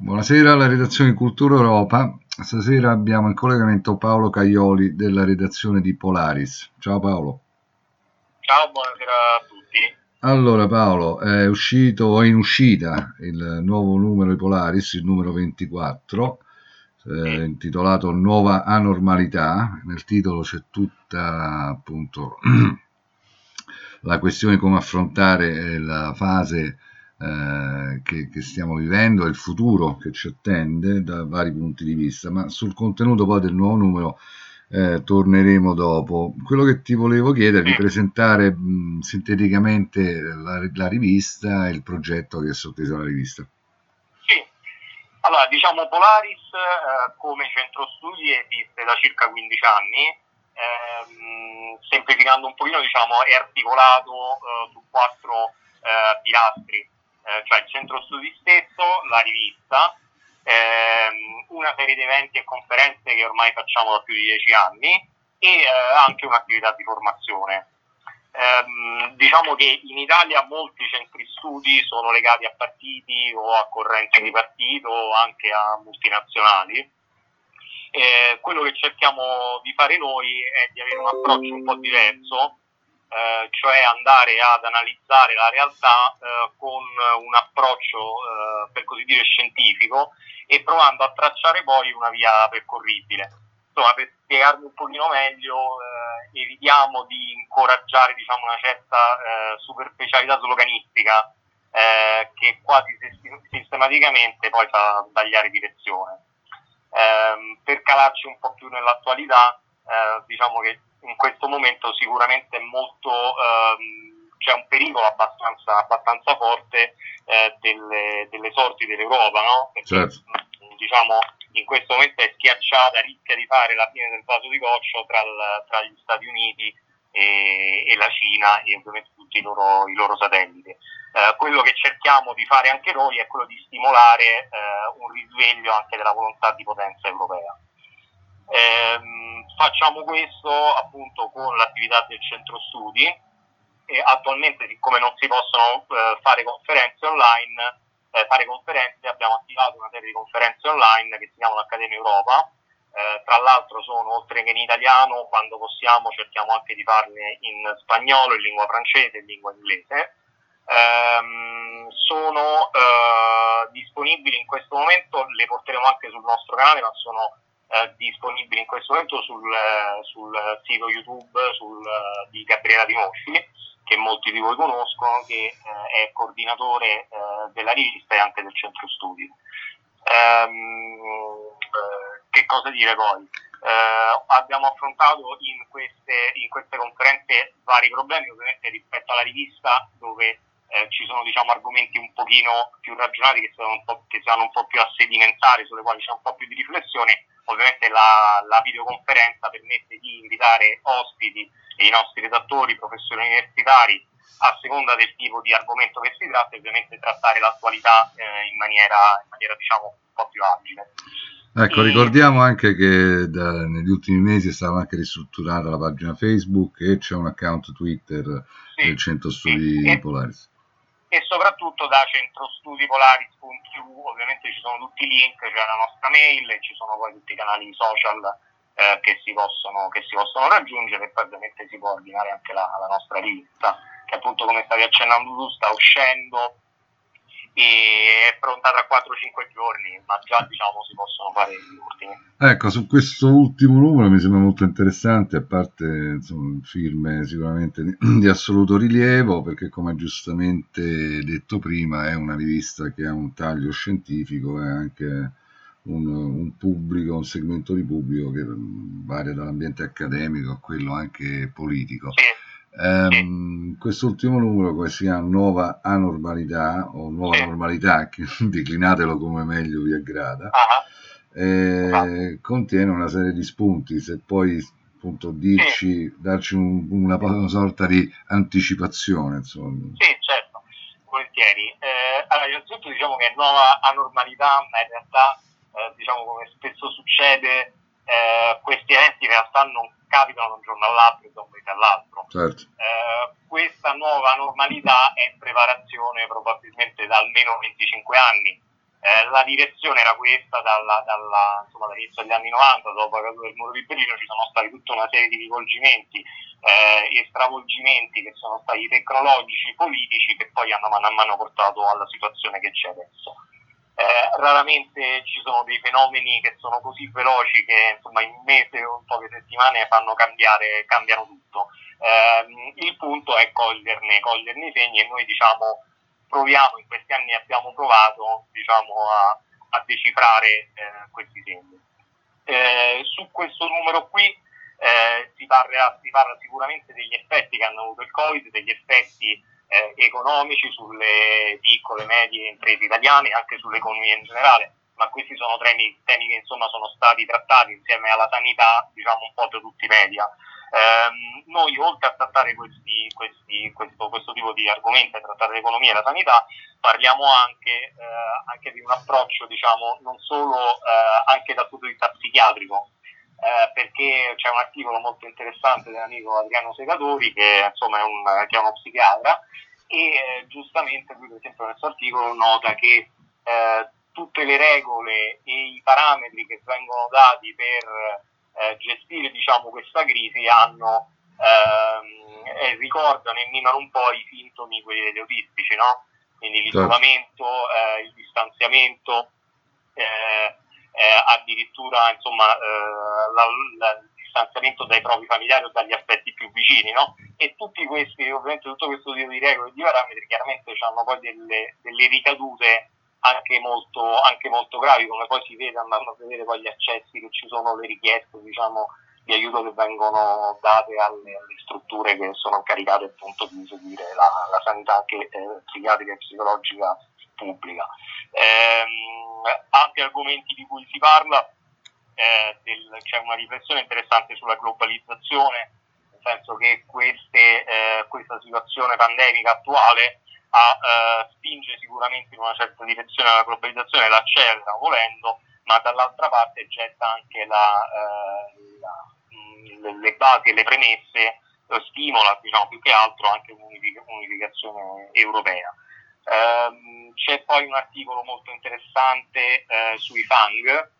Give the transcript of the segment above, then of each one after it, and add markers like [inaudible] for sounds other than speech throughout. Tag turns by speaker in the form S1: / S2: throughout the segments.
S1: Buonasera alla redazione Cultura Europa. Stasera abbiamo in collegamento Paolo Caglioli della redazione di Polaris. Ciao Paolo.
S2: Ciao, buonasera a tutti.
S1: Allora Paolo, è uscito o in uscita il nuovo numero di Polaris, il numero 24, eh, intitolato Nuova anormalità. Nel titolo c'è tutta appunto [clears throat] la questione di come affrontare la fase eh, che, che, stiamo vivendo e il futuro che ci attende da vari punti di vista, ma sul contenuto poi del nuovo numero eh, torneremo dopo. Quello che ti volevo chiedere è di presentare mh, sinteticamente la, la, rivista e il progetto che è sotteso alla rivista.
S2: Sì, allora diciamo Polaris eh, come centro studi esiste da circa 15 anni. Ehm, semplificando un pochino, diciamo, è articolato eh, su quattro eh, pilastri eh, cioè il centro studi stesso, la rivista, ehm, una serie di eventi e conferenze che ormai facciamo da più di dieci anni e eh, anche un'attività di formazione. Eh, diciamo che in Italia molti centri studi sono legati a partiti o a correnti di partito o anche a multinazionali. Eh, quello che cerchiamo di fare noi è di avere un approccio un po' diverso eh, cioè andare ad analizzare la realtà eh, con un approccio eh, per così dire scientifico e provando a tracciare poi una via percorribile. Insomma, per spiegarmi un pochino meglio, eh, evitiamo di incoraggiare diciamo, una certa eh, superficialità sloganistica che quasi sistematicamente poi fa sbagliare direzione. Ehm, per calarci un po' più nell'attualità, diciamo che in questo momento sicuramente è molto, ehm, c'è un pericolo abbastanza, abbastanza forte eh, delle, delle, sorti dell'Europa, no? Perché, certo. diciamo, in questo momento è schiacciata, rischia di fare la fine del vaso di goccio tra, il, tra gli Stati Uniti e, e, la Cina e ovviamente tutti i loro, i loro satelliti. Eh, quello che cerchiamo di fare anche noi è quello di stimolare eh, un risveglio anche della volontà di potenza europea. Ehm, facciamo questo appunto con l'attività del centro studi e attualmente siccome non si possono eh, fare conferenze online, eh, fare conferenze abbiamo attivato una serie di conferenze online che si chiamano Accademia Europa, eh, tra l'altro sono oltre che in italiano, quando possiamo cerchiamo anche di farne in spagnolo, in lingua francese, in lingua inglese. Ehm, sono eh, disponibili in questo momento, le porteremo anche sul nostro canale, ma sono eh, disponibili in questo momento sul, eh, sul sito YouTube sul, eh, di Gabriela Di Mosci, che molti di voi conoscono, che eh, è coordinatore della rivista e anche del centro studi. Ehm, che cosa dire poi? Eh, abbiamo affrontato in queste, in queste, conferenze vari problemi, ovviamente rispetto alla rivista dove eh, ci sono diciamo, argomenti un pochino più ragionati che sono un un po più a sedimentare, sulle quali c'è un po' più di riflessione Ovviamente la, la videoconferenza permette di invitare ospiti e i nostri redattori, professori universitari, a seconda del tipo di argomento che si tratta, e ovviamente trattare l'attualità eh, in maniera, in maniera diciamo, un po' più agile.
S1: Ecco, ricordiamo anche che da, negli ultimi mesi è stata anche ristrutturata la pagina Facebook e c'è un account Twitter sì, del Centro Studi sì, Polaris
S2: e soprattutto da centrostudipolaris.eu ovviamente ci sono tutti i link, c'è la nostra mail e ci sono poi tutti i canali social eh, che, si possono, che, si possono, raggiungere e poi ovviamente si può ordinare anche la, la nostra rivista che appunto come stavi accennando tu sta uscendo e è pronta tra 4-5 giorni, ma già diciamo si possono fare gli ultimi.
S1: Ecco, su questo ultimo numero mi sembra molto interessante, a parte insomma, firme sicuramente di, [clears throat] di, assoluto rilievo, perché come giustamente detto prima è una rivista che ha un taglio scientifico e anche un, un pubblico, un segmento di pubblico che varia dall'ambiente accademico a quello anche politico.
S2: Sì
S1: Um, quest'ultimo numero come si chiama nuova anormalità o nuova sì. normalità, [laughs] declinatelo come meglio vi aggrada, uh-huh. eh, uh-huh. contiene una serie di spunti, se poi appunto dirci, sì. darci un, una, una, sorta di anticipazione. Insomma.
S2: Sì, certo, volentieri. Eh, allora, innanzitutto diciamo che è nuova anormalità, ma in realtà, eh, diciamo come spesso succede, eh, questi eventi in realtà non capitano da un giorno all'altro e da un mese all'altro.
S1: Certo.
S2: Eh, questa nuova normalità è in preparazione probabilmente da almeno 25 anni, Eh, la direzione era questa dalla, dalla, insomma, dall'inizio degli anni 90, dopo la caduta del muro di Berlino ci sono stati tutta una serie di rivolgimenti eh, e stravolgimenti che sono stati tecnologici, politici, che poi hanno mano a mano portato alla situazione che c'è adesso. Eh, raramente ci sono dei fenomeni che sono così veloci che insomma, in mese o in poche settimane fanno cambiare, cambiano tutto. Eh, il punto è coglierne, coglierne i segni e noi diciamo proviamo, in questi anni abbiamo provato diciamo, a, a decifrare eh, questi segni. Eh, su questo numero qui eh, si parla, si, parla, sicuramente degli effetti che hanno avuto il Covid, degli effetti eh, economici sulle piccole e medie imprese italiane e anche sull'economia in generale, ma questi sono temi, temi che insomma sono stati trattati insieme alla sanità diciamo un po' da tutti i media. Eh, noi oltre a trattare questi, questi, questo, questo, tipo di argomenti, a trattare l'economia e la sanità, parliamo anche, eh, anche di un approccio diciamo non solo eh, anche dal punto di vista psichiatrico, eh, perché c'è un articolo molto interessante dell'amico Adriano Segatori che, insomma, è, un, che è uno psichiatra e eh, giustamente lui per esempio nel suo articolo nota che eh, tutte le regole e i parametri che vengono dati per eh, gestire diciamo, questa crisi hanno, ehm, ricordano e mimano un po' i sintomi quelli degli autistici, no? quindi certo. l'isolamento, eh, il distanziamento, eh, addirittura insomma, la, la, il distanziamento dai propri familiari o dagli aspetti più vicini, no? E tutti questi, ovviamente tutto questo tipo di regole e di parametri chiaramente hanno poi delle, delle ricadute anche molto, anche molto, gravi, come poi si vede andando a vedere poi gli accessi che ci sono, le richieste diciamo, di aiuto che vengono date alle, alle, strutture che sono incaricate appunto di seguire la, la sanità anche eh, psichiatrica e psicologica pubblica. Ehm, altri argomenti di cui si parla, eh, del, c'è una riflessione interessante sulla globalizzazione, nel senso che queste, eh, questa situazione pandemica attuale a eh, spinge sicuramente in una certa direzione la globalizzazione, l'accelera volendo, ma dall'altra parte getta anche la, eh, la, le basi e le premesse, eh, stimola diciamo, più che altro anche un'unificazione europea. Ehm, c'è poi un articolo molto interessante eh, sui FANG,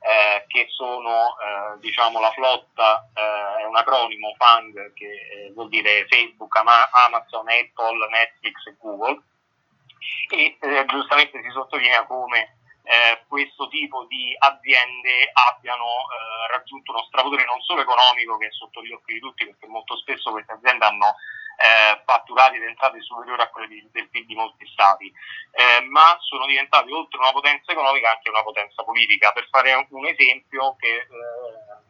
S2: eh, che sono eh, diciamo la flotta, eh, è un acronimo FANG che eh, vuol dire Facebook, Amazon, Apple, Netflix e Google. E eh, giustamente si sottolinea come questo tipo di aziende abbiano raggiunto uno strapotere non solo economico che è sotto gli occhi di tutti perché molto spesso queste aziende hanno eh, fatturati ed entrate superiori a quelli del PIL di molti stati, eh, ma sono diventati oltre una potenza economica anche una potenza politica. Per fare un esempio che eh,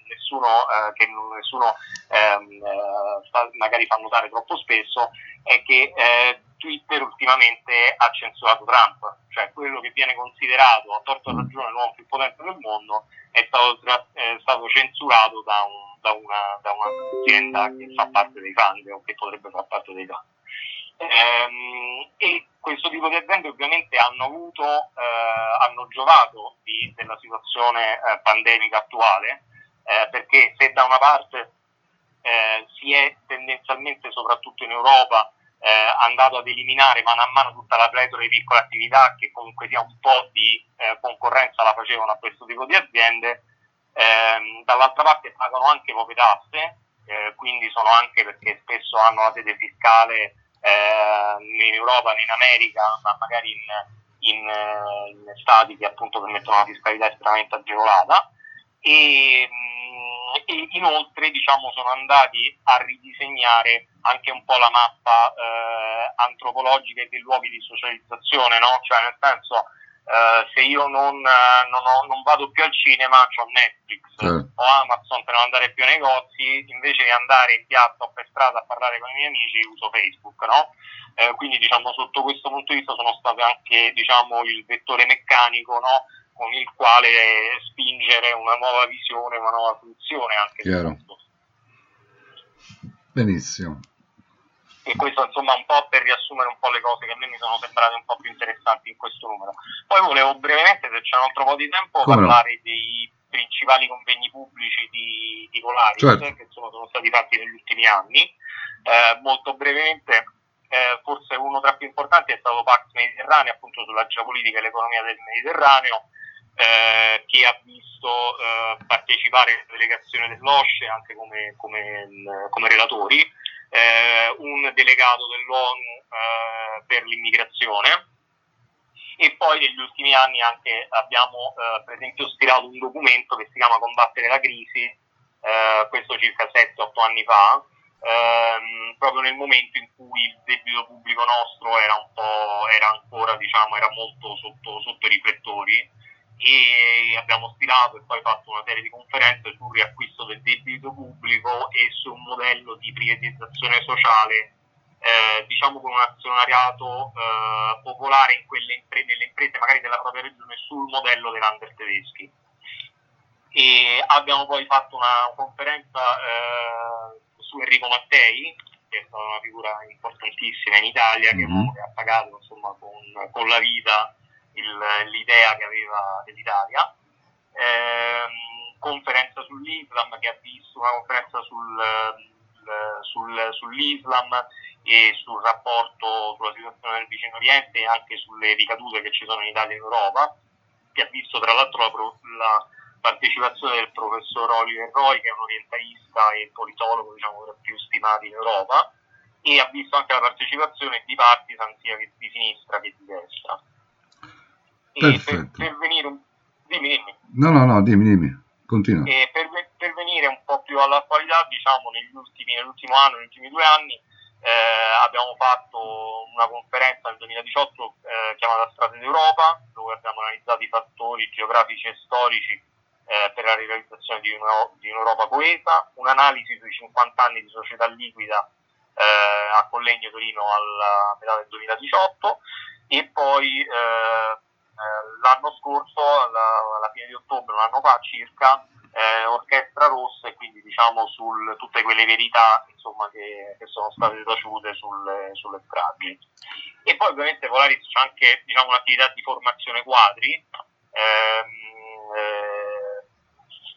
S2: nessuno, eh, che nessuno ehm, eh, magari fa notare troppo spesso, è che eh, Twitter ultimamente ha censurato Trump, cioè quello che viene considerato a torto ragione l'uomo più potente del mondo è stato, è stato censurato da un da, una, da un'azienda che fa parte dei fund o che potrebbe far parte dei fund. Ehm, e questo tipo di aziende ovviamente hanno avuto, eh, hanno giovato di, della situazione eh, pandemica attuale, eh, perché se da una parte eh, si è tendenzialmente, soprattutto in Europa, eh, andato ad eliminare mano a mano tutta la pletora di piccole attività che comunque sia un po' di eh, concorrenza la facevano a questo tipo di aziende, eh, dall'altra parte pagano anche poche tasse, eh, quindi sono anche perché spesso hanno la sede fiscale eh, in Europa, in America, ma magari in, in, eh, in, stati che appunto permettono una fiscalità estremamente agevolata. E, mm, e inoltre diciamo, sono andati a ridisegnare anche un po' la mappa eh, antropologica e dei luoghi di socializzazione, no? cioè nel senso Uh, se io non, uh, non, ho, non, vado più al cinema, ho Netflix certo. o Amazon per non andare più ai negozi, invece di andare in piazza o per strada a parlare con i miei amici, uso Facebook, no? uh, quindi diciamo sotto questo punto di vista sono stato anche diciamo, il vettore meccanico no? con il quale spingere una nuova visione, una nuova funzione anche
S1: Chiaro. Benissimo
S2: e questo insomma un po' per riassumere un po' le cose che a me mi sono sembrate un po' più interessanti in questo numero. Poi volevo brevemente, se c'è un altro po' di tempo, Come parlare no? dei principali convegni pubblici di, di Polaris certo. che insomma, sono stati fatti negli ultimi anni. Eh, molto brevemente eh, forse uno tra i più importanti è stato Pax Mediterraneo, appunto sulla geopolitica e l'economia del Mediterraneo, eh, che ha visto eh, partecipare la delegazione dell'OSCE anche come, come, come relatori, eh, un delegato dell'ONU eh, per l'immigrazione. E poi negli ultimi anni anche abbiamo eh, per esempio stilato un documento che si chiama Combattere la crisi, questo circa 7-8 anni fa, ehm, proprio nel momento in cui il debito pubblico nostro era, era ancora diciamo, era molto sotto, sotto i riflettori e abbiamo stilato e poi fatto una serie di conferenze sul riacquisto del debito pubblico e su un modello di privatizzazione sociale eh, diciamo con un azionariato eh, popolare in quelle impre- nelle imprese magari della propria regione sul modello dei lander tedeschi e abbiamo poi fatto una conferenza eh, su Enrico Mattei, che è stata una figura importantissima in Italia, che, mm-hmm. che ha pagato insomma, con, con, la vita il, l'idea che aveva dell'Italia. Eh, conferenza sull'Islam, che ha visto una conferenza sul, sul, sull'Islam e sul rapporto sulla situazione del vicino Oriente e anche sulle ricadute che ci sono in Italia e in Europa, che ha visto tra l'altro la, la partecipazione del professor Oliver Roy, che è un orientalista e politologo diciamo, più stimati in Europa, e ha visto anche la partecipazione di partisan sia di sinistra che di destra.
S1: E per,
S2: per, venire dimmi, dimmi.
S1: No, no, no, dimmi, dimmi. Continua.
S2: Per, per venire un po' più all'attualità, diciamo, negli ultimi, nell'ultimo anno, negli ultimi due anni, eh, abbiamo fatto una conferenza nel 2018 eh, chiamata Strade d'Europa, dove abbiamo analizzato i fattori geografici e storici eh, per la realizzazione di, uno, di, un'Europa coesa, un'analisi sui 50 anni di società liquida eh, a Collegno Torino alla metà del 2018 e poi eh, l'anno scorso, alla, alla, fine di ottobre, un anno fa circa, eh, Orchestra Rossa e quindi diciamo sul, tutte quelle verità insomma, che, che, sono state taciute sulle, sulle stragi. E poi ovviamente Polaris c'è anche diciamo, un'attività di formazione quadri. Ehm, eh,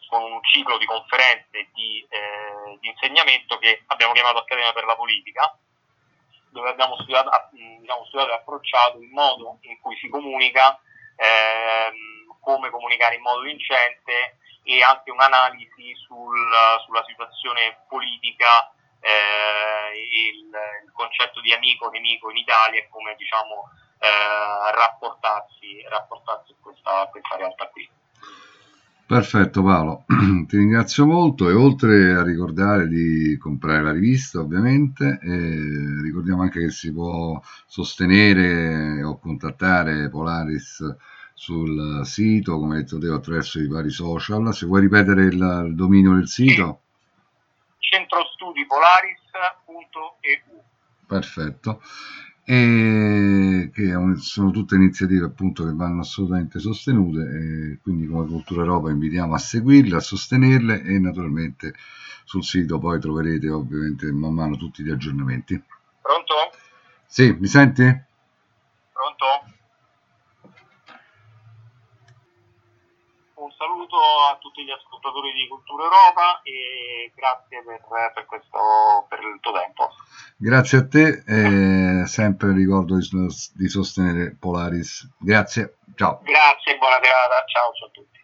S2: con un ciclo di conferenze di, eh, di, insegnamento che abbiamo chiamato Accademia per la Politica, dove abbiamo studiato, diciamo, studiato e approcciato il modo in cui si comunica, ehm, come comunicare in modo vincente e anche un'analisi sul, sulla situazione politica eh, il, il, concetto di amico nemico in Italia e come diciamo, eh, rapportarsi, rapportarsi a questa, questa realtà qui.
S1: Perfetto Paolo, [clears throat] ti ringrazio molto e oltre a ricordare di comprare la rivista ovviamente, eh, ricordiamo anche che si può sostenere o contattare Polaris sul sito, come detto te, attraverso i vari social. Se vuoi ripetere il, il dominio del sito?
S2: centrostudipolaris.eu
S1: Perfetto e che sono tutte iniziative appunto che vanno assolutamente sostenute quindi come Cultura Europa invitiamo a seguirle, a sostenerle e naturalmente sul sito poi troverete ovviamente man mano tutti gli aggiornamenti. Sì, mi senti?
S2: Pronto? Un saluto a tutti gli ascoltatori di Cultura Europa e grazie per, per, questo, per il tuo tempo.
S1: Grazie a te, eh, sempre ricordo di, di sostenere Polaris. Grazie, ciao.
S2: Grazie, buona serata, ciao, ciao a tutti.